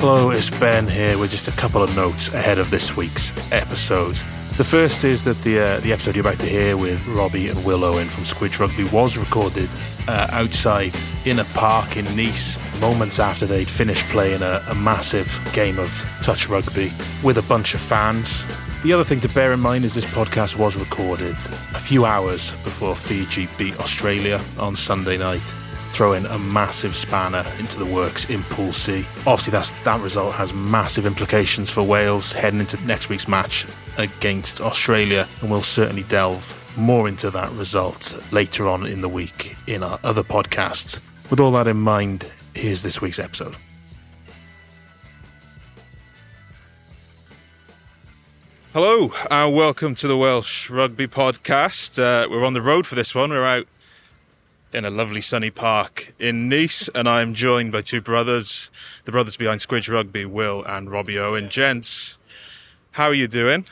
Hello, it's Ben here with just a couple of notes ahead of this week's episode. The first is that the uh, the episode you're about to hear with Robbie and Will Owen from Squidge Rugby was recorded uh, outside in a park in Nice moments after they'd finished playing a, a massive game of touch rugby with a bunch of fans. The other thing to bear in mind is this podcast was recorded a few hours before Fiji beat Australia on Sunday night throwing a massive spanner into the works in Pool C. Obviously, that result has massive implications for Wales heading into next week's match against Australia, and we'll certainly delve more into that result later on in the week in our other podcasts. With all that in mind, here's this week's episode. Hello, and welcome to the Welsh Rugby Podcast. Uh, we're on the road for this one. We're out in a lovely sunny park in Nice, and I'm joined by two brothers, the brothers behind Squidge Rugby, Will and Robbie Owen. Gents, how are you doing?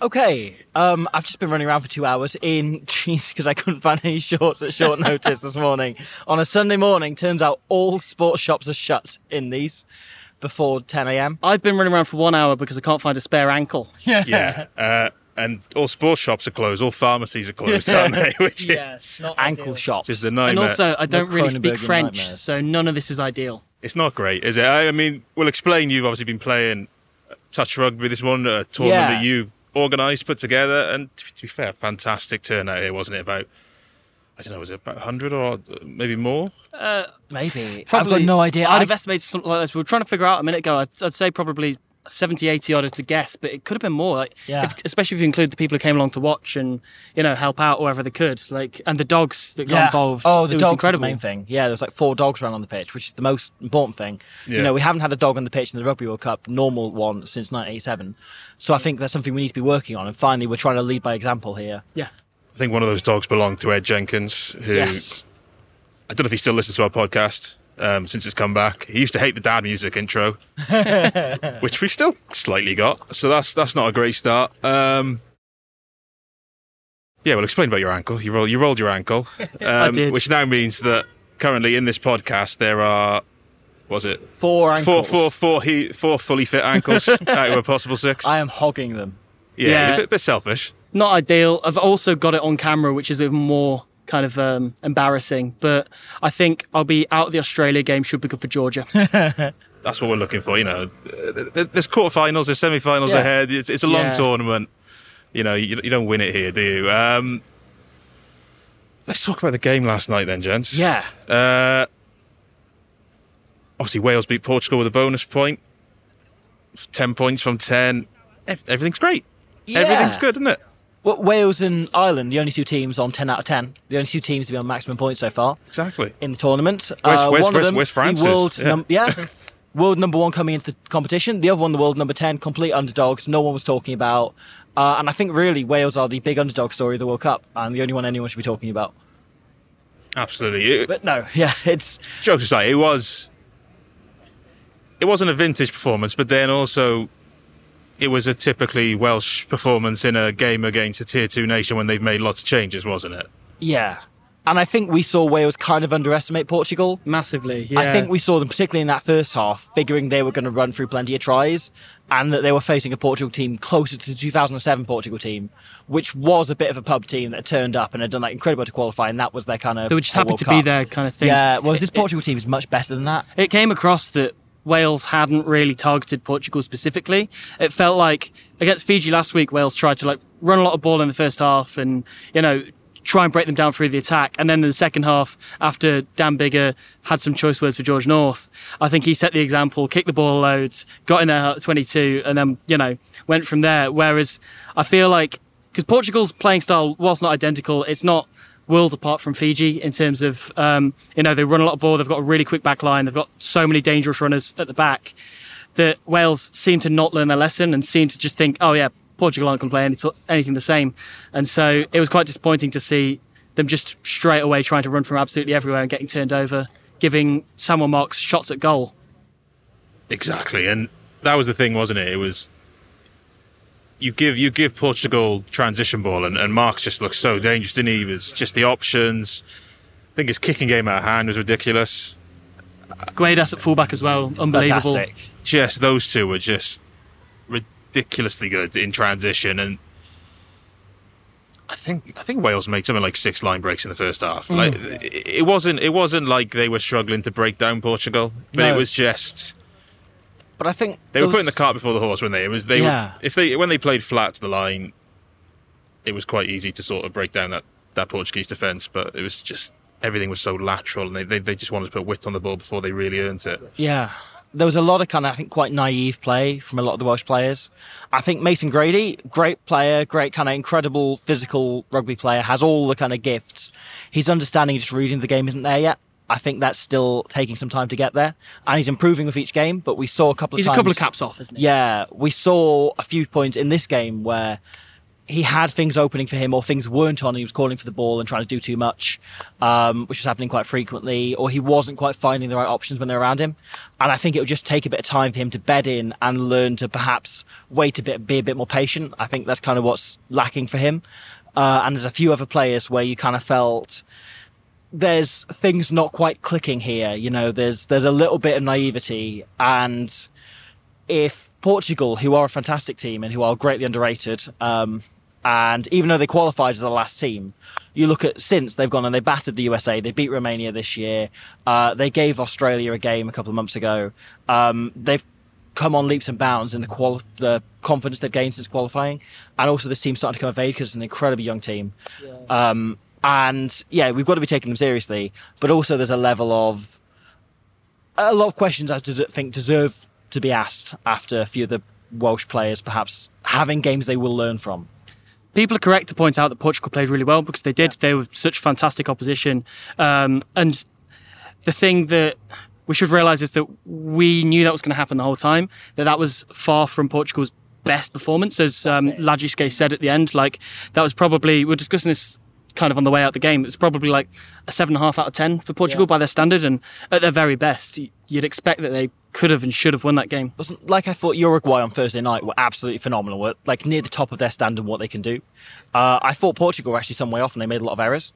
Okay, um, I've just been running around for two hours in jeans because I couldn't find any shorts at short notice this morning. On a Sunday morning, turns out all sports shops are shut in these before 10 a.m. I've been running around for one hour because I can't find a spare ankle. Yeah. Uh, and all sports shops are closed, all pharmacies are closed, aren't they? Which Yes. Not ankle shops. is the And also, I don't really speak French, nightmares. so none of this is ideal. it's not great, is it? I, I mean, we'll explain. You've obviously been playing touch rugby this morning, a tournament Yeah. that you organised, put together, and to, to be fair, fantastic turnout here, wasn't it? About, I don't know, was it about 100 or maybe more? Uh, maybe. Probably, I've got no idea. I'd I- have estimated something like this. We were trying to figure out a minute ago. I'd, I'd say probably 70, 80 odd to guess, but it could have been more. Like, Yeah. if, especially if you include the people who came along to watch and you know help out wherever they could, like and the dogs that got yeah. involved. Oh, the it was dogs incredible. the main thing. Yeah, there's like four dogs around on the pitch, which is the most important thing. Yeah. You know, we haven't had a dog on the pitch in the Rugby World Cup, normal one, since 1987. So I think that's something we need to be working on. And finally, we're trying to lead by example here. Yeah. I think one of those dogs belonged to Ed Jenkins, who Yes. I don't know if he still listens to our podcast um, since it's come back. He used to hate the dad music intro, which we've still slightly got. So that's that's not a great start. Um, yeah, well, explain about your ankle. You roll, you rolled your ankle, um, which now means that currently in this podcast there are, was it Four four, ankles. four, four, he, four fully fit ankles out of a possible six? I am hogging them. yeah, Yeah. a bit, bit selfish. not ideal. I've also got it on camera, which is even more kind of um, embarrassing. But I think I'll be out of the Australia game. Should be good for Georgia. that's what we're looking for. You know, there's quarterfinals, there's semi-finals Yeah. ahead. It's, it's a long Yeah. tournament. You know, you, you don't win it here, do you? Um, let's talk about the game last night, then, gents. Yeah. Uh, obviously, Wales beat Portugal with a bonus point. Ten points from ten. Everything's great. Everything's good, isn't it? Well, Wales and Ireland, the only two teams on 10 out of 10. The only two teams to be on maximum points so far Exactly. in the tournament. Where's- uh, where's- one where's- of them, where's Francis? The world, Yeah. num- yeah. world number one coming into the competition. The other one, the world number 10, complete underdogs. No one was talking about. Uh, and I think really Wales are the big underdog story of the World Cup and the only one anyone should be talking about. Absolutely. It- But no, yeah, it's. jokes aside, it was it wasn't a vintage performance, but then also it was a typically Welsh performance in a game against a tier two nation when they've made lots of changes, wasn't it? Yeah. And I think we saw Wales kind of underestimate Portugal. Massively. Yeah. I think we saw them, particularly in that first half, figuring they were going to run through plenty of tries and that they were facing a Portugal team closer to the 2007 Portugal team, which was a bit of a pub team that turned up and had done like incredible to qualify, and that was their kind of. they were just happy World to be there, kind of thing. Yeah, whereas this It- Portugal team is much better than that. it came across that Wales hadn't really targeted Portugal specifically. It felt like against Fiji last week, Wales tried to like run a lot of ball in the first half and you know try and break them down through the attack. And then in the second half, after Dan Biggar had some choice words for George North, I think he set the example, kicked the ball loads, got in there at 22, and then you know went from there. Whereas I feel like because Portugal's playing style, whilst not identical, it's not worlds apart from Fiji in terms of um, you know they run a lot of ball. They've got a really quick back line. They've got so many dangerous runners at the back that Wales seem to not learn their lesson and seem to just think, oh yeah, Portugal aren't play any, anything the same. And so it was quite disappointing to see them just straight away trying to run from absolutely everywhere and getting turned over, giving Samuel Marques shots at goal. Exactly, and that was the thing, wasn't it? It was you give you give Portugal transition ball, and, and Marques just looks so dangerous, didn't he? It was just the options. I think his kicking game out of hand was ridiculous, Guedes at fullback as well, unbelievable. Fantastic. just those two were just ridiculously good in transition and I think I think Wales made something like six line breaks in the first half. Mm. Like it it wasn't it wasn't like they were struggling to break down Portugal, but No. it was just But I think they were those- putting the cart before the horse when they it was they Yeah. were if they when they played flat to the line, it was quite easy to sort of break down that that Portuguese defense. But it was just everything was so lateral, and they they, they just wanted to put width on the ball before they really earned it. Yeah. There was a lot of kind of, I think, quite naive play from a lot of the Welsh players. I think Mason Grady, great player, great kind of incredible physical rugby player, has all the kind of gifts. His understanding just reading the game isn't there yet. I think that's still taking some time to get there. And he's improving with each game, but we saw a couple of He's a couple of caps off, isn't he? Yeah, we saw a few points in this game where he had things opening for him, or things weren't on. He was calling for the ball and trying to do too much, um, which was happening quite frequently, or he wasn't quite finding the right options when they're around him. And I think it would just take a bit of time for him to bed in and learn to perhaps wait a bit, be a bit more patient. I think that's kind of what's lacking for him. Uh, and there's a few other players where you kind of felt there's things not quite clicking here. You know, there's there's a little bit of naivety, and if Portugal, who are a fantastic team and who are greatly underrated, um, and even though they qualified as the last team, you look at since they've gone and they battered the USA, they beat Romania this year, uh, they gave Australia a game a couple of months ago. Um, they've come on leaps and bounds in the quali- the confidence they've gained since qualifying, and also this team's starting to come of age because it's an incredibly young team. Um, and yeah, we've got to be taking them seriously, but also there's a level of a lot of questions I des- think deserve to be asked after a few of the Welsh players perhaps having games they will learn from. people are correct to point out that Portugal played really well because they did. They were such fantastic opposition. Um, and the thing that we should realise is that we knew that was going to happen the whole time, that that was far from Portugal's best performance, as um, Lagisquet said at the end. Like, that was probably, we we're discussing this kind of on the way out the game. It was probably like a seven and a half out of 10 for Portugal Yeah. by their standard. And at their very best, you'd expect that they could have and should have won that game. like I thought Uruguay on Thursday night were absolutely phenomenal. Were like near the top of their standard what they can do. Uh, I thought Portugal were actually some way off and they made a lot of errors.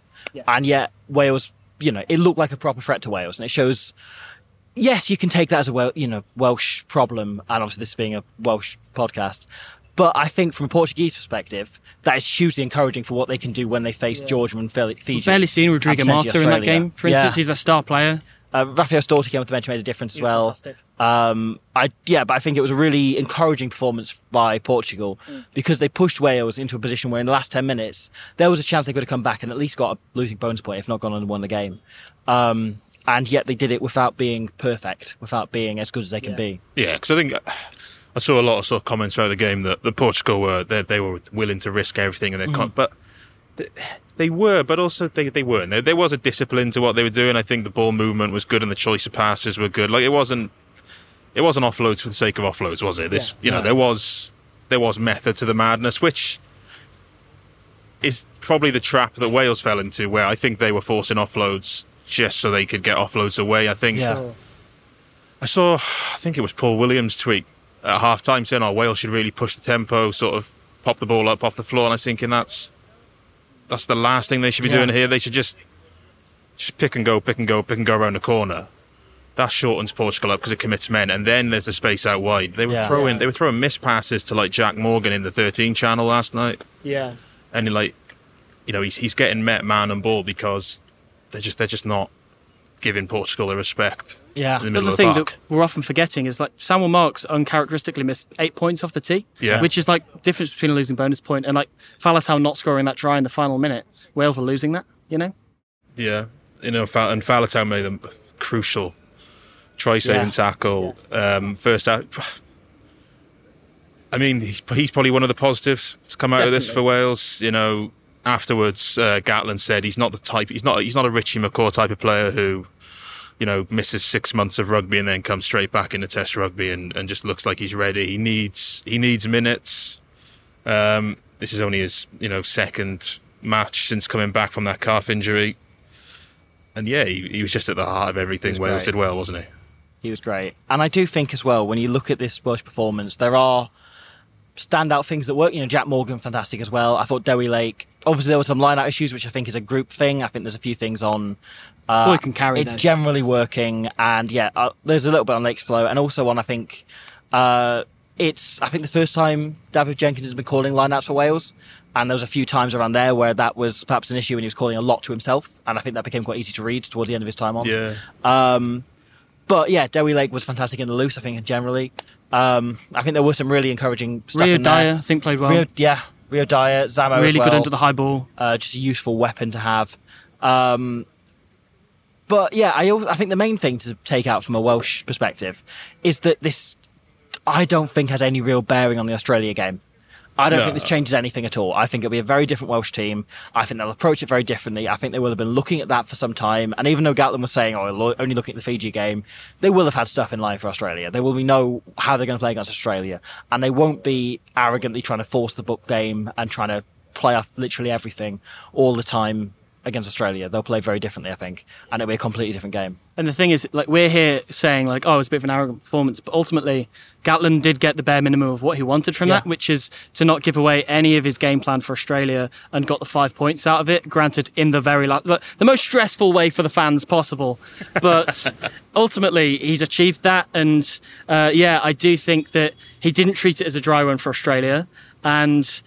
And yet Wales, you know, it looked like a proper threat to Wales, and it shows. Yes, you can take that as a you know Welsh problem, and obviously this being a Welsh podcast. But I think from a Portuguese perspective, that is hugely encouraging for what they can do when they face Georgia and Fili- Fiji. We've barely seen Rodrigo and Marta in that game, for instance. Yeah. He's their star player. Uh, Raffaele Storti came off the bench and made a difference as well. Um, I yeah, but I think it was a really encouraging performance by Portugal Mm. because they pushed Wales into a position where in the last ten minutes there was a chance they could have come back and at least got a losing bonus point, if not gone on and won the game. Um, and yet they did it without being perfect, without being as good as they can Yeah. be. Yeah, because I think I saw a lot of sort of comments throughout the game that the Portugal were they, they were willing to risk everything and they mm. con- but they, they were, but also they, they weren't. There, there was a discipline to what they were doing. I think the ball movement was good and the choice of passes were good. Like it wasn't it wasn't offloads for the sake of offloads, was it? This you know no. there was there was method to the madness, which is probably the trap that Wales fell into, where I think they were forcing offloads just so they could get offloads away. I think Yeah. I saw, I think it was Paul Williams' tweet at half time saying, oh, Wales should really push the tempo, sort of pop the ball up off the floor. And I was thinking that's that's the last thing they should be Yeah. doing here. They should just just pick and go, pick and go, pick and go around the corner. That shortens Portugal up because it commits men, and then there's the space out wide. They were Yeah. throwing, Yeah. they were throwing miss passes to like Jack Morgan in the 13 channel last night, Yeah. and like, you know, he's he's getting met man and ball because they're just they're just not giving Portugal the respect Yeah. in the The middle other of the thing park. that we're often forgetting is like Samuel Marques uncharacteristically missed eight points off the tee, Yeah. which is like difference between a losing bonus point and like Faletau not scoring that try in the final minute. Wales are losing that, you know. Yeah, you know, and Faletau made them crucial try saving Yeah. tackle. Um, first out. I mean, he's he's probably one of the positives to come out of this for Wales. You know, afterwards, uh, Gatland said he's not the type. He's not. He's not a Richie McCaw type of player who, you know, misses six months of rugby and then comes straight back into Test rugby and, and just looks like he's ready. He needs he needs minutes. Um, this is only his you know second match since coming back from that calf injury. And yeah, he, he was just at the heart of everything Wales did well, wasn't he? He was great. And I do think as well, when you look at this Welsh performance, there are standout things that work. You know, Jack Morgan, fantastic as well. I thought Dewi Lake. Obviously, there were some line-out issues, which I think is a group thing. I think there's a few things on. Uh, Well, it can carry it those. generally working, and yeah, uh, there's a little bit on Lake's flow, and also on I think uh, it's I think the first time David Jenkins has been calling lineouts for Wales, and there was a few times around there where that was perhaps an issue when he was calling a lot to himself, and I think that became quite easy to read towards the end of his time on. Yeah. Um, but yeah, Dewi Lake was fantastic in the loose. I think generally, um, I think there was some really encouraging stuff Rio in there. Dyer, I think, played well. Rio, yeah, Rio Dyer, Zamo really well. good under the high ball. uh, just a useful weapon to have. Um, but yeah, I, al- I think the main thing to take out from a Welsh perspective is that this, I don't think has any real bearing on the Australia game. I don't No. think this changes anything at all. I think it'll be a very different Welsh team. I think they'll approach it very differently. I think they will have been looking at that for some time. And even though Gatland was saying, "Oh, only looking at the Fiji game," they will have had stuff in line for Australia. They will be know how they're going to play against Australia, and they won't be arrogantly trying to force the book game and trying to play off literally everything all the time against Australia. They'll play very differently, I think, and it'll be a completely different game. And the thing is, like, we're here saying, like, oh, it's a bit of an arrogant performance, but ultimately, Gatland did get the bare minimum of what he wanted from Yeah. that, which is to not give away any of his game plan for Australia and got the five points out of it. Granted, in the very last, the, the most stressful way for the fans possible, but ultimately, he's achieved that. And uh, yeah, I do think that he didn't treat it as a dry run for Australia, and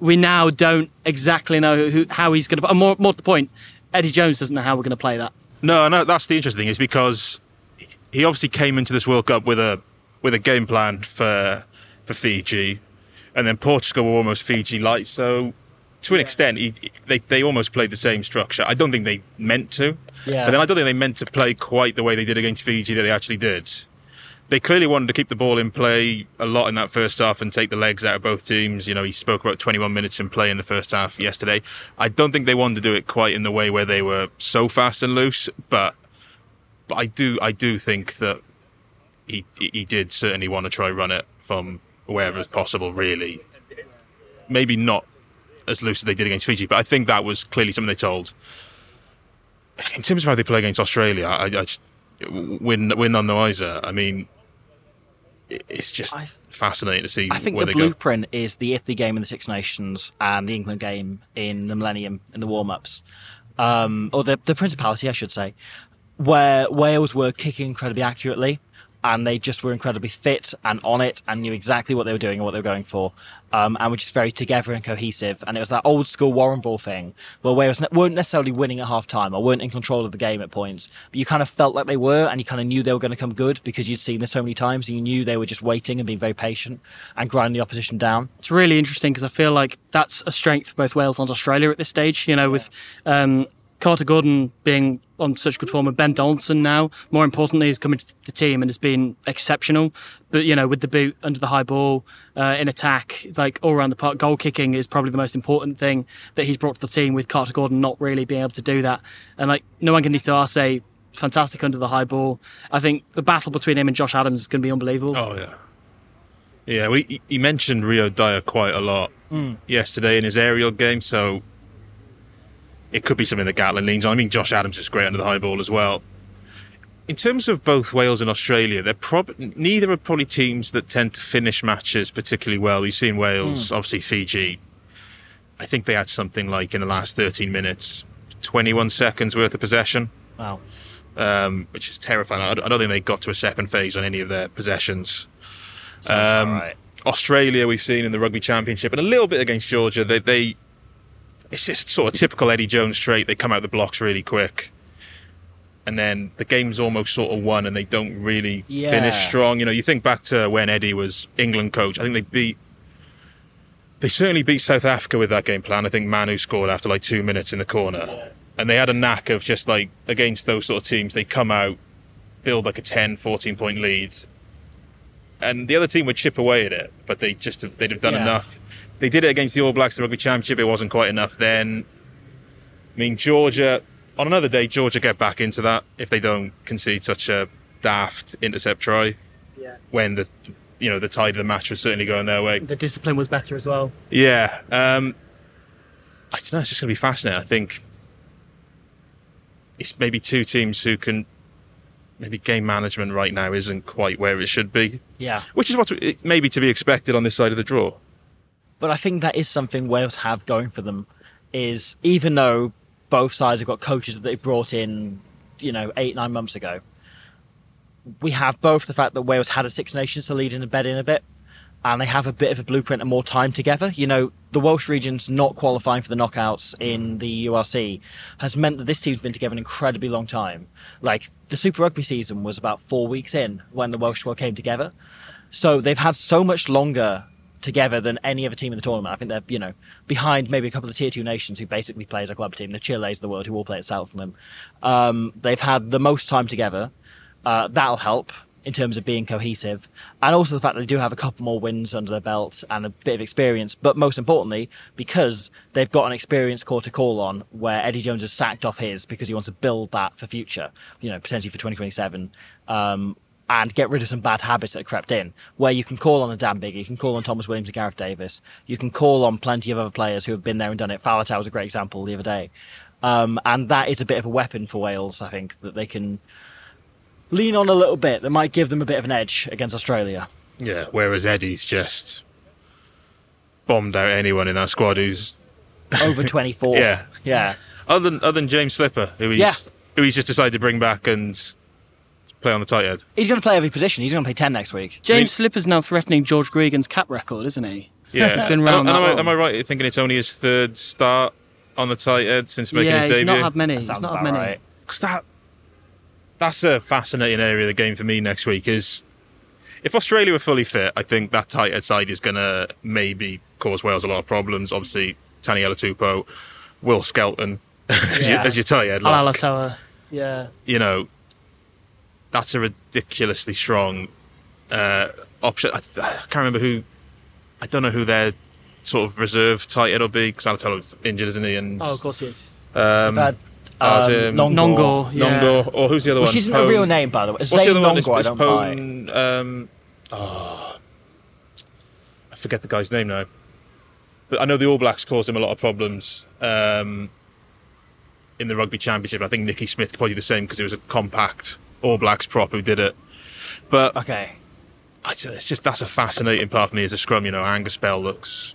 we now don't exactly know who, how he's going to. More, more to the point, Eddie Jones doesn't know how we're going to play that. No, no, that's the interesting thing is because he obviously came into this World Cup with a with a game plan for for Fiji, and then Portugal were almost Fiji like. So to an extent, he, they they almost played the same structure. I don't think they meant to, Yeah. but then I don't think they meant to play quite the way they did against Fiji that they actually did. They clearly wanted to keep the ball in play a lot in that first half and take the legs out of both teams. You know, he spoke about 21 minutes in play in the first half yesterday. I don't think they wanted to do it quite in the way where they were so fast and loose, but but I do I do think that he he did certainly want to try run it from wherever as possible. Really, maybe not as loose as they did against Fiji, but I think that was clearly something they told. In terms of how they play against Australia, I, I just win win none the wiser. I mean, it's just I- fascinating to see I think the they go. blueprint is the Italy game in the Six Nations and the England game in the Millennium in the warm ups, um, or the the Principality, I should say, where Wales were kicking incredibly accurately. And they just were incredibly fit and on it and knew exactly what they were doing and what they were going for. Um, and were just very together and cohesive. And it was that old school Warrenball thing where Wales weren't necessarily winning at half time or weren't in control of the game at points, but you kind of felt like they were and you kind of knew they were going to come good because you'd seen this so many times and you knew they were just waiting and being very patient and grinding the opposition down. It's really interesting because I feel like that's a strength for both Wales and Australia at this stage. You know, with um, Carter Gordon being on such good form and Ben Donaldson now, more importantly, he's come into the team and has been exceptional. But, you know, with the boot under the high ball, uh, in attack, like all around the park, goal kicking is probably the most important thing that he's brought to the team with Carter Gordon not really being able to do that. And like, no one can need to Arce, fantastic under the high ball. I think the battle between him and Josh Adams is going to be unbelievable. Oh yeah, yeah. We he- mentioned Rio Dyer quite a lot yesterday in his aerial game, so it could be something that Gatland leans on. I mean, Josh Adams is great under the high ball as well. In terms of both Wales and Australia, they're prob- neither are probably teams that tend to finish matches particularly well. We've seen Wales, obviously Fiji. I think they had something like in the last 13 minutes, 21 seconds worth of possession Wow. um, which is terrifying. I I don't think they got to a second phase on any of their possessions. Um, right. Australia, we've seen in the rugby championship, and a little bit against Georgia. They, they it's just sort of typical Eddie Jones trait. They come out the blocks really quick, and then the game's almost sort of won, and they don't really Yeah. finish strong. You know, you think back to when Eddie was England coach. I think they beat. They certainly beat South Africa with that game plan. I think Manu scored after like two minutes in the corner. And they had a knack of just like against those sort of teams, they come out, build like a 10, 14 point lead. And the other team would chip away at it, but they just they'd have done Yeah. enough. They did it against the All Blacks, the rugby championship. It wasn't quite enough then. I mean, Georgia, on another day, Georgia get back into that if they don't concede such a daft intercept try Yeah. when the you know the tide of the match was certainly going their way. The discipline was better as well. Yeah. Um, I don't know. It's just going to be fascinating. I think it's maybe two teams who can. Maybe game management right now isn't quite where it should be, Yeah. which is what it maybe to be expected on this side of the draw. But I think that is something Wales have going for them. Is even though both sides have got coaches that they brought in, you know, eight nine months ago, we have both the fact that Wales had a Six Nations to lead in a bed in a bit, and they have a bit of a blueprint and more time together. You know, the Welsh regions not qualifying for the knockouts in the URC has meant that this team's been together an incredibly long time. Like the Super Rugby season was about four weeks in when the Welsh squad came together, so they've had so much longer together than any other team in the tournament. I think they're, you know, behind maybe a couple of the tier two nations who basically play as a club team, the Chile's of the world who all play at Selknam. Um, they've had the most time together. Uh, that'll help in terms of being cohesive. And also the fact that they do have a couple more wins under their belt and a bit of experience. But most importantly, because they've got an experienced core to call on where Eddie Jones has sacked off his because he wants to build that for future, you know, potentially for 2027. Um, and get rid of some bad habits that crept in, where you can call on a Dan Biggar, you can call on Tomos Williams and Gareth Davies, you can call on plenty of other players who have been there and done it. Faletau was a great example the other day. Um, and that is a bit of a weapon for Wales, I think, that they can lean on a little bit that might give them a bit of an edge against Australia. Yeah, whereas Eddie's just bombed out anyone in that squad who's Over 24. Yeah. Yeah. other than other than James Slipper, who he's Yeah. who he's just decided to bring back and play on the tight end. He's going to play every position. He's going to play 10 next week. James mean- Slipper's now threatening George Gregan's cap record, isn't he? Yeah, He's been And- around and am, I, am I right in thinking it's only his third start on the tight end since making yeah, his he's debut? not had many. That He's sounds not about had many. right. Because that that's a fascinating area of the game for me next week. Is if Australia were fully fit, I think that tight head side is going to maybe cause Wales a lot of problems. Obviously, Taniela Tupou, Will Skelton as, your, Yeah. as your tight head. Al lock. Alatoa. Yeah. you know, that's a ridiculously strong uh, option. I, I can't remember who. I don't know who their sort of reserve tight head will be because Alatoa's injured, isn't he? And Oh, of course he is. um, They've had as um, in- Nonggorr. Yeah. Nonggorr, or who's the other Which one? isn't a real name, by the way. What's the Zane other one? It's, Nonggorr, I it's don't buy. Pone, um, oh, I forget the guy's name now. But I know the All Blacks caused him a lot of problems um, in the rugby championship. I think Nicky Smith could probably do the same because it was a compact All Blacks prop who did it. But Okay. I it's just that's a fascinating part for me as a scrum. You know, Angus Bell looks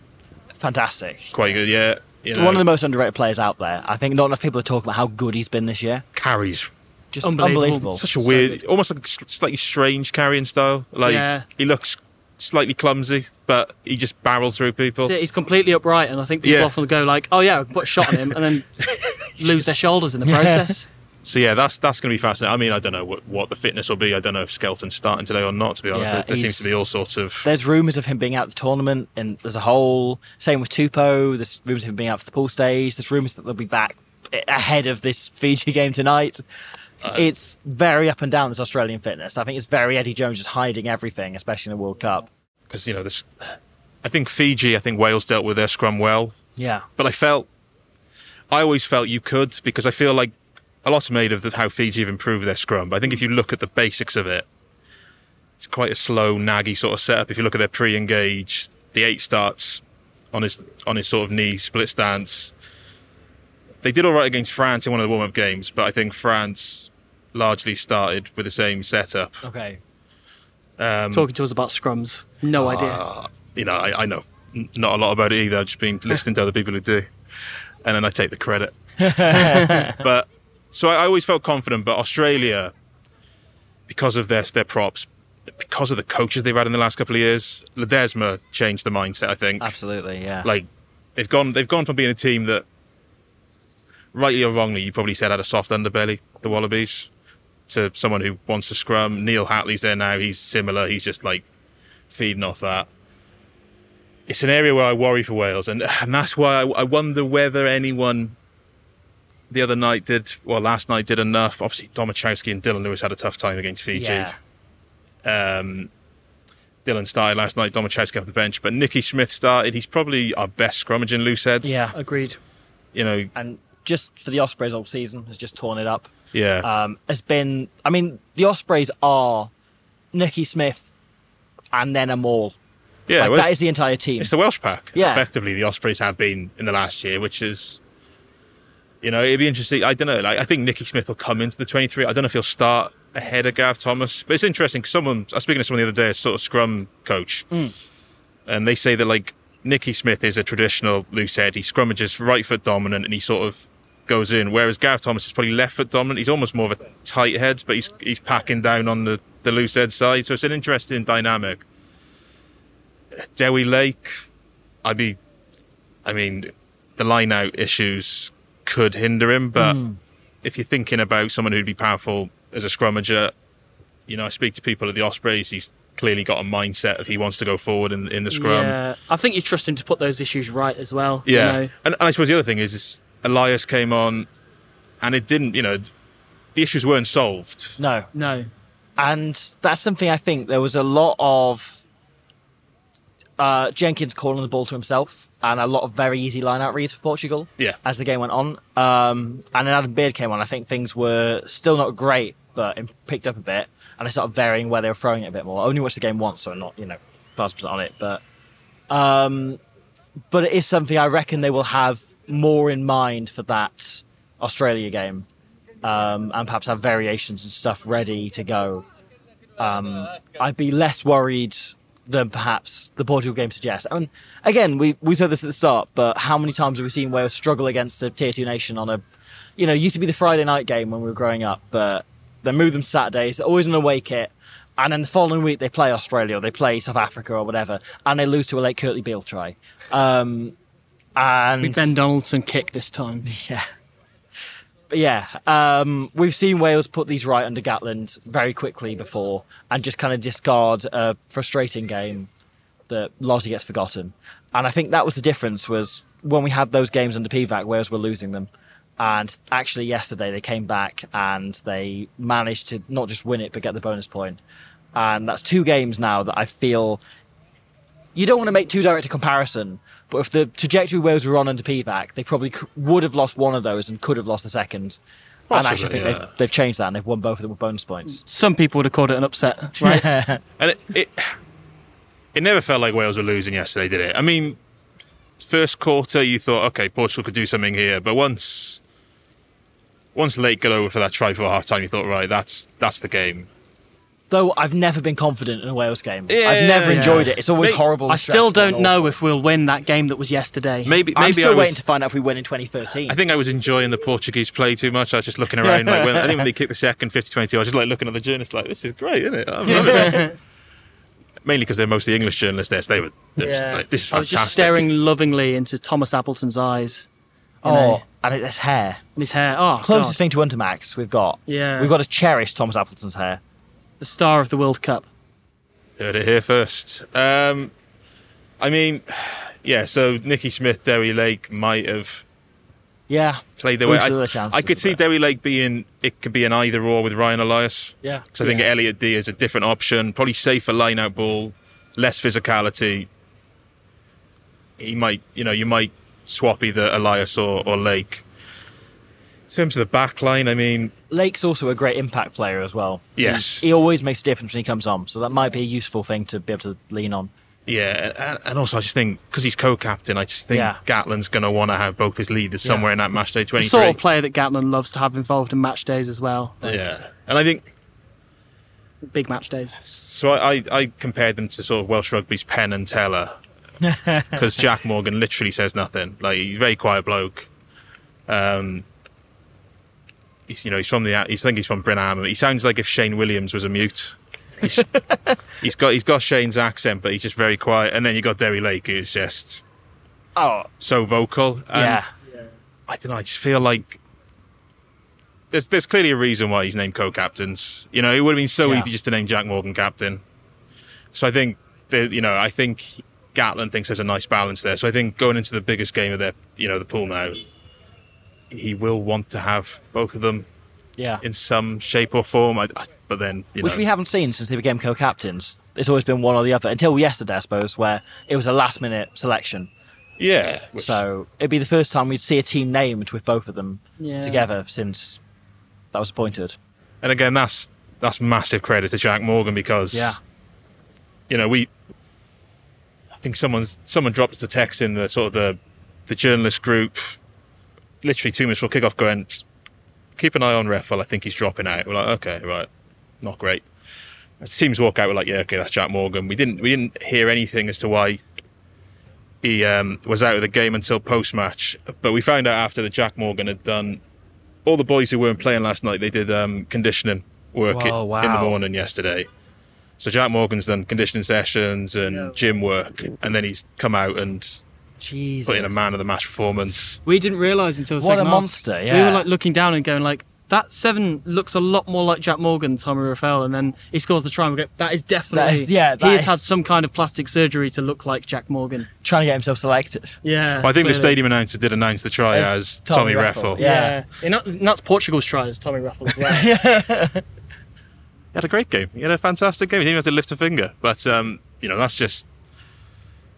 Fantastic. quite good. Yeah, you know, One of the most underrated players out there. I think not enough people are talking about how good he's been this year. carries Just Unbelievable. unbelievable. such a So weird, good. almost like a s- slightly strange carrying style. Like Yeah. he looks slightly clumsy, but he just barrels through people. So he's completely upright, and I think people Yeah. often go like, "Oh yeah, we can put a shot on him," and then lose their shoulders in the process. So yeah, that's that's going to be fascinating. I mean, I don't know what, what the fitness will be. I don't know if Skelton's starting today or not. To be honest, Yeah, there, there seems to be all sorts of There's rumours of him being out of the tournament and there's a whole. Same with Tupou. There's rumours of him being out for the pool stage. There's rumours that they'll be back ahead of this Fiji game tonight. Uh, it's very up and down, this Australian fitness. I think it's very Eddie Jones just hiding everything, especially in the World Cup. because you know this. I think Fiji, I think Wales dealt with their scrum well, Yeah. but I felt, I always felt you could because I feel like a lot's made of the, how Fiji have improved their scrum. But I think if you look at the basics of it, it's quite a slow, naggy sort of setup. If you look at their pre-engage, the eight starts on his on his sort of knee split stance. They did all right against France in one of the warm-up games, but I think France largely started with the same setup. Okay. Um, Talking to us about scrums, no idea. uh, you know, I, I know not a lot about it either. I've just been listening to other people who do, and then I take the credit. but so I, I always felt confident. But Australia, because of their their props, because of the coaches they've had in the last couple of years, Ledesma changed the mindset. I think Absolutely, yeah. like they've gone they've gone from being a team that, rightly or wrongly, you probably said had a soft underbelly, the Wallabies, to someone who wants to scrum. Neil Hatley's there now. He's similar. He's just like feeding off that. It's an area where I worry for Wales, and and that's why I, I wonder whether anyone the other night did, well, last night did enough. Obviously, Domachowski and Dylan Lewis had a tough time against Fiji. yeah. Um, Dylan started last night. Domachowski off the bench, but Nicky Smith started. He's probably our best scrummage in loose heads. Yeah. Agreed. you know, And just for the Ospreys all season has just torn it up. yeah, um, has been. I mean, the Ospreys are Nicky Smith and then a Maul. yeah. like, well, that is the entire team. it's the Welsh pack. Yeah. effectively, the Ospreys have been in the last year, which is, you know, it'd be interesting. I don't know. Like, I think Nicky Smith will come into the twenty-three. I don't know if he'll start ahead of Gareth Thomas, but it's interesting. 'cause someone I was speaking to someone the other day, a sort of scrum coach, Mm. and they say that like Nicky Smith is a traditional loose head. He scrummages right foot dominant and he sort of goes in. Whereas Gareth Thomas is probably left foot dominant. He's almost more of a tight head, but he's he's packing down on the, the loose head side. So it's an interesting dynamic. Dewi Lake, I'd be, I mean, the line out issues could hinder him, but hmm. if you're thinking about someone who'd be powerful as a scrummager, you know, I speak to people at the Ospreys. He's clearly got a mindset of he wants to go forward in, in the scrum. Yeah, I think you trust him to put those issues right as well. you Yeah, know. and, and I suppose the other thing is, is Elias came on, and it didn't. You know, the issues weren't solved. No, No. and that's something I think there was a lot of uh, Jenkins calling the ball to himself, and a lot of very easy line out reads for Portugal. Yeah. as the game went on, um, and then Adam Beard came on. I think things were still not great, but it picked up a bit, and they started varying where they were throwing it a bit more. I only watched the game once, so I'm not you know fast percent on it, but um, but it is something I reckon they will have more in mind for that Australia game, um, and perhaps have variations and stuff ready to go. Um, I'd be less worried than perhaps the Portugal game suggests. And again, we we said this at the start, but how many times have we seen Wales struggle against a tier two nation on a, you know, it used to be the Friday night game when we were growing up, but they moved them Saturdays, always an away kit. And then the following week they play Australia or they play South Africa or whatever, and they lose to a late Kurtley Beale try. Um, and Big Ben Donaldson kick this time. yeah. Yeah, um, we've seen Wales put these right under Gatland very quickly before and just kind of discard a frustrating game that largely gets forgotten. And I think that was the difference was when we had those games under Pivac, Wales were losing them. And actually yesterday they came back and they managed to not just win it, but get the bonus point. And that's two games now that I feel you don't want to make too direct a comparison, but if the trajectory Wales were on under Pivac, they probably c- would have lost one of those and could have lost the second. and actually, I Possibly, think yeah. they've, they've changed that and they've won both of them with bonus points. Some people would have called it an upset, right? And it, it it never felt like Wales were losing yesterday, did it? I mean, first quarter you thought, okay, Portugal could do something here, but once once Lake got over for that try for half time, you thought, right, that's that's the game. Though I've never been confident in a Wales game. Yeah, I've never yeah. enjoyed it. It's always Mate, horrible. I still don't know if we'll win that game that was yesterday. Maybe maybe I'm still I was, waiting to find out if we win in 2013. I think I was enjoying the Portuguese play too much. I was just looking around. like when, I think when they kicked the second 50-20, I was just like looking at the journalists like, this is great, isn't it? I'm loving it. Mainly because they're mostly English journalists there, so they were they're just Yeah. like, this is I was just staring lovingly into Thomas Appleton's eyes oh, know, and his hair. and his hair. Oh, Closest God. thing to Untermax we've got. Yeah. We've got to cherish Thomas Appleton's hair. The star of the World Cup. Heard it here first. Um, I mean, yeah. So Nicky Smith, Dewi Lake might have Yeah. played their way. I, chances I could see. Dewi Lake being it could be an either or with Ryan Elias. Yeah. Because I think Elliot Dee is a different option, probably safer line out ball, less physicality. He might, you know, you might swap either Elias or, or Lake. In terms of the back line, I mean, Lake's also a great impact player as well. Yes. He, he always makes a difference when he comes on, so that might be a useful thing to be able to lean on. yeah, and, and also I just think because he's co-captain, I just think Yeah. Gatland's going to want to have both his leaders somewhere in that match day The twenty sort of player that Gatland loves to have involved in match days as well. yeah, and I think Big match days. so. I, I, I compared them to sort of Welsh rugby's Penn and Teller because Jack Morgan literally says nothing. Like he's a very quiet bloke. Um, he's you know he's from the he's, I think he's from Brynamman. He sounds like if Shane Williams was a mute. He's, he's got he's got Shane's accent, but he's just very quiet. And then you got Dewi Lake, who's just Oh, so vocal. And yeah. I don't know. I just feel like there's there's clearly a reason why he's named co-captains. You know, it would have been so Yeah. easy just to name Jack Morgan captain. So I think that you know, I think Gatland thinks there's a nice balance there. So I think going into the biggest game of their you know the pool now, he will want to have both of them Yeah. in some shape or form. I, I- but then you Which know, we haven't seen since they became co captains. It's always been one or the other until yesterday, I suppose, where it was a last minute selection. yeah. which- So it'd be the first time we'd see a team named with both of them Yeah. together since that was appointed. And again, that's that's massive credit to Jack Morgan because Yeah. you know we. I think someone's someone dropped us a text in the sort of the the journalist group, literally two minutes before kickoff, going, "Just keep an eye on Reffell. I think he's dropping out. We're like, okay, right, not great. As teams walk out, we're like, yeah, okay, that's Jack Morgan. We didn't we didn't hear anything as to why he um, was out of the game until post match. But we found out after that Jack Morgan had done all the boys who weren't playing last night. They did um, conditioning work Whoa, in the morning yesterday. So Jack Morgan's done conditioning sessions and Yeah. gym work, and then he's come out and Jesus. put in a man of the match performance. We didn't realise until the What a second half. monster, yeah. We were like looking down and going like, that seven looks a lot more like Jack Morgan, Tommy Reffell, and then he scores the try. and we go, That is definitely. That is- yeah, that he has is- had some kind of plastic surgery to look like Jack Morgan. Trying to get himself selected. Yeah. Well, I think the clearly. stadium announcer did announce the try As as, Tommy Tommy, Raffle, Reffell. yeah. Yeah. And that- and that's Portugal's try as Tommy Raffle as well. He had a great game. He had a fantastic game. He didn't even have to lift a finger. But um, you know, that's just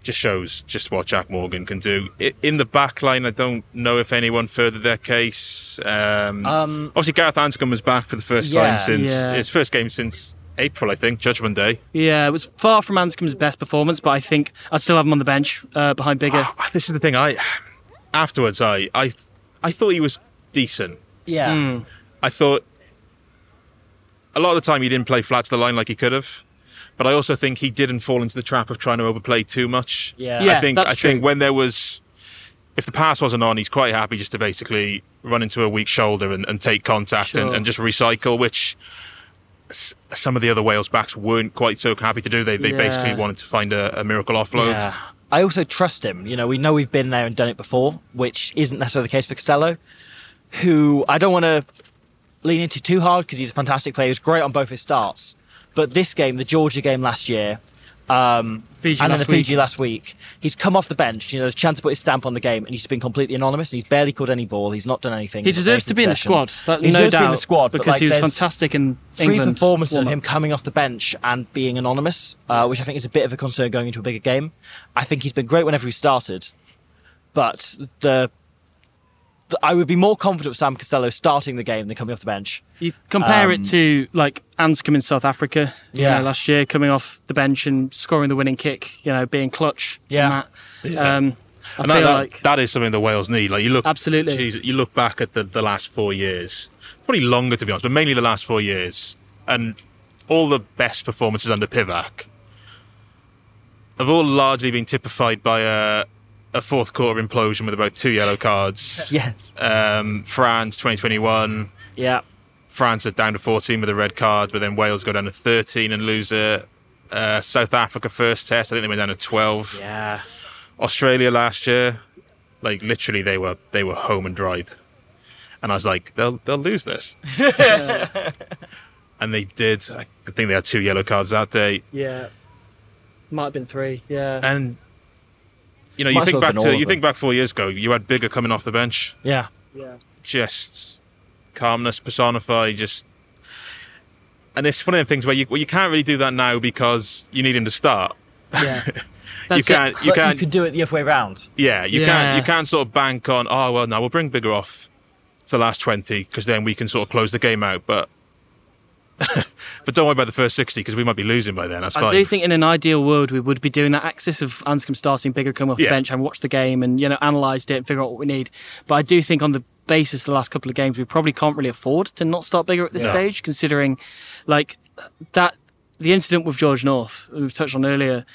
just shows just what Jack Morgan can do. In the back line, I don't know if anyone furthered their case. Um, Um, obviously, Gareth Anscombe was back for the first Yeah. time since Yeah. his first game since April, I think, Judgment Day. yeah, it was far from Anscombe's best performance, but I think I'd still have him on the bench uh, behind Biggar. Ah, This is the thing. I afterwards, I I I thought he was decent. yeah. Hmm. I thought a lot of the time he didn't play flat to the line like he could have. But I also think he didn't fall into the trap of trying to overplay too much. Yeah. Yeah, I think that's I think when there was if the pass wasn't on, he's quite happy just to basically run into a weak shoulder and, and take contact and, Sure. and just recycle, which s- some of the other Wales backs weren't quite so happy to do. They they Yeah. basically wanted to find a, a miracle offload. Yeah. I also trust him. You know, we know we've been there and done it before, which isn't necessarily the case for Costelow, who I don't want to lean into too hard because he's a fantastic player. He's great on both his starts. But this game, the Georgia game last year, um, Fiji and then the Fiji week. last week, he's come off the bench. You know, there's a chance to put his stamp on the game, and he's been completely anonymous. And he's barely caught any ball. He's not done anything. He deserves to be in the squad. That, He no deserves doubt. to be in the squad because like, he was fantastic in Three England. performances of him coming off the bench and being anonymous, uh, which I think is a bit of a concern going into a bigger game. I think he's been great whenever he started, but the I would be more confident with Sam Costelow starting the game than coming off the bench. You compare Um, it to like Anscombe in South Africa, you Yeah. know, last year, coming off the bench and scoring the winning kick, you know, being clutch. in Yeah. that. Um, I And feel that, that, like that is something the Wales need. Like you look, Absolutely. geez, you look back at the, the last four years, probably longer to be honest, but mainly the last four years, and all the best performances under Pivac have all largely been typified by a, a fourth quarter implosion with about two yellow cards. Yes. Um, France 2021, Yeah. France are down to 14 with a red card, but then Wales go down to 13 and lose it. Uh, South Africa first test, I think they went down to 12. Yeah. Australia last year, like literally they were they were home and dried, and I was like they'll they'll lose this, and they did. I think they had two yellow cards that day, yeah, might have been three. Yeah, and you know you as think back to you think back four years ago, you had Biggar coming off the bench, Yeah. yeah. just calmness personified, just. And it's one of the things where you well, you can't really do that now because you need him to start. yeah. you can't you can't you could do it the other way around. Yeah, you Yeah. can't you can't sort of bank on oh well now we'll bring Biggar off for the last twenty because then we can sort of close the game out. But but don't worry about the first sixty because we might be losing by then. That's I fine. do think in an ideal world we would be doing that axis of Anscombe starting Biggar, come off Yeah. the bench and watch the game and you know analysed it and figure out what we need. But I do think on the basis of the last couple of games we probably can't really afford to not start Biggar at this No. stage, considering like that the incident with George North we've touched on earlier.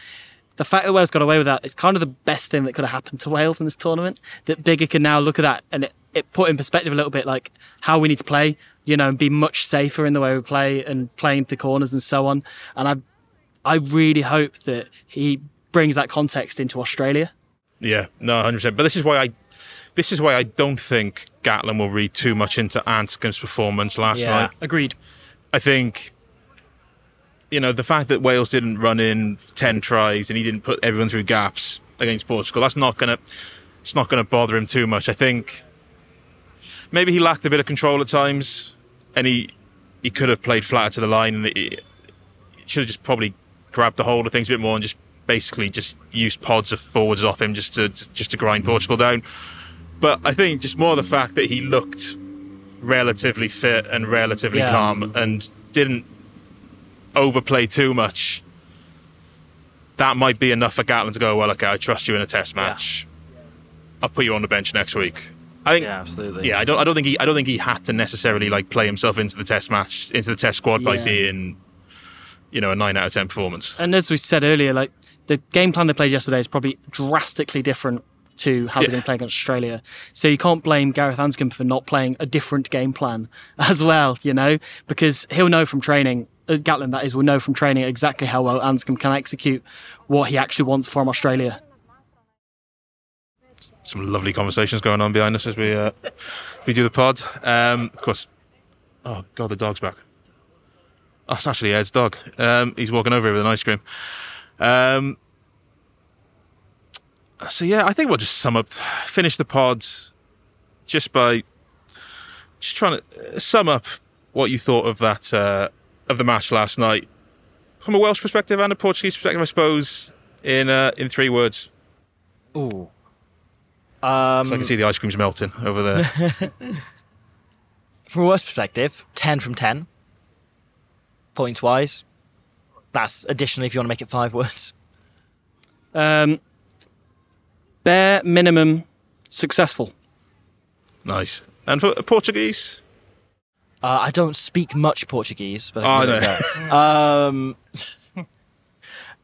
The fact that Wales got away with that is kind of the best thing that could have happened to Wales in this tournament. That Biggar can now look at that and it, it put in perspective a little bit like how we need to play, you know, and be much safer in the way we play and playing the corners and so on. And I I really hope that he brings that context into Australia. yeah, no, hundred percent. But this is why I this is why I don't think Gatland will read too much into Anscombe's performance last night. Yeah. night. Agreed. I think. You know the fact that Wales didn't run in ten tries and he didn't put everyone through gaps against Portugal. That's not gonna. It's not gonna bother him too much. I think maybe he lacked a bit of control at times, and he he could have played flatter to the line, and he should have just probably grabbed the hold of things a bit more and just basically just used pods of forwards off him just to just to grind Portugal down. But I think just more the fact that he looked relatively fit and relatively Yeah. calm and didn't overplay too much. That might be enough for Gatland to go. Well, okay, I trust you in a test match. I'll put you on the bench next week. I think Yeah, absolutely. yeah, I don't. I don't think he. I don't think he had to necessarily like play himself into the test match, into the test squad by being, you know, a nine out of ten performance. And as we said earlier, like the game plan they played yesterday is probably drastically different to how they're going to play against Australia. So you can't blame Gareth Anscombe for not playing a different game plan as well, you know, because he'll know from training. Uh, Gatland, that is, will know from training exactly how well Anscombe can execute what he actually wants from Australia. Some lovely conversations going on behind us as we uh, we do the pod. Um, of course. Oh god, the dog's back. Oh, it's actually Ed's dog. Um, he's walking over here with an ice cream. Um, so yeah, I think we'll just sum up, finish the pods, just by just trying to uh, sum up what you thought of that uh, of the match last night from a Welsh perspective and a Portuguese perspective, I suppose. In uh, in three words, Ooh. so I can see the ice cream's melting over there. From a Welsh perspective, 10 from 10. Points wise. That's additionally if you want to make it five words. Um, bare minimum successful. nice. And for Portuguese, Uh, I don't speak much Portuguese, but Oh, I I can know. do that. um,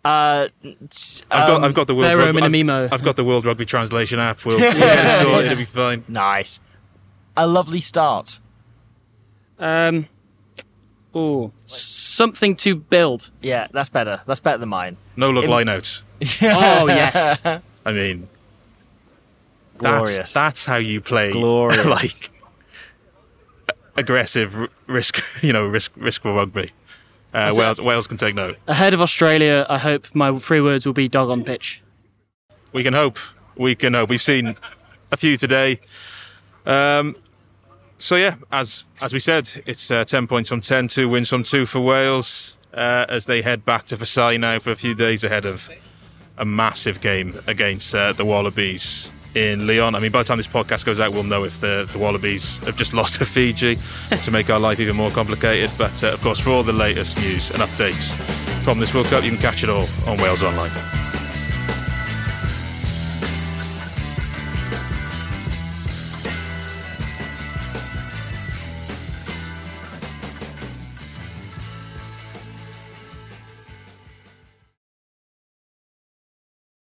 uh, I've got um, I've got the world Rugby, I've. I've got the World Rugby translation app. We'll, we'll get it sorted. It'll be fine. nice. A lovely start. Um, oh, something to build. Yeah, that's better. That's better than mine. No look Im- lineouts. Oh yes. I mean, that's, Glorious. that's how you play Glorious. like aggressive risk. You know, risk risk for rugby. Uh. Wales Wales can take note. Ahead of Australia, I hope my three words will be dog on pitch. We can hope. We can hope. We've seen a few today. Um, so yeah, as as we said, it's uh, ten points from ten, two wins from two for Wales uh, as they head back to Versailles now for a few days ahead of a massive game against uh, the Wallabies in Lyon. I mean, by the time this podcast goes out, we'll know if the, the Wallabies have just lost to Fiji to make our life even more complicated. But uh, of course, for all the latest news and updates from this World Cup, you can catch it all on Wales Online.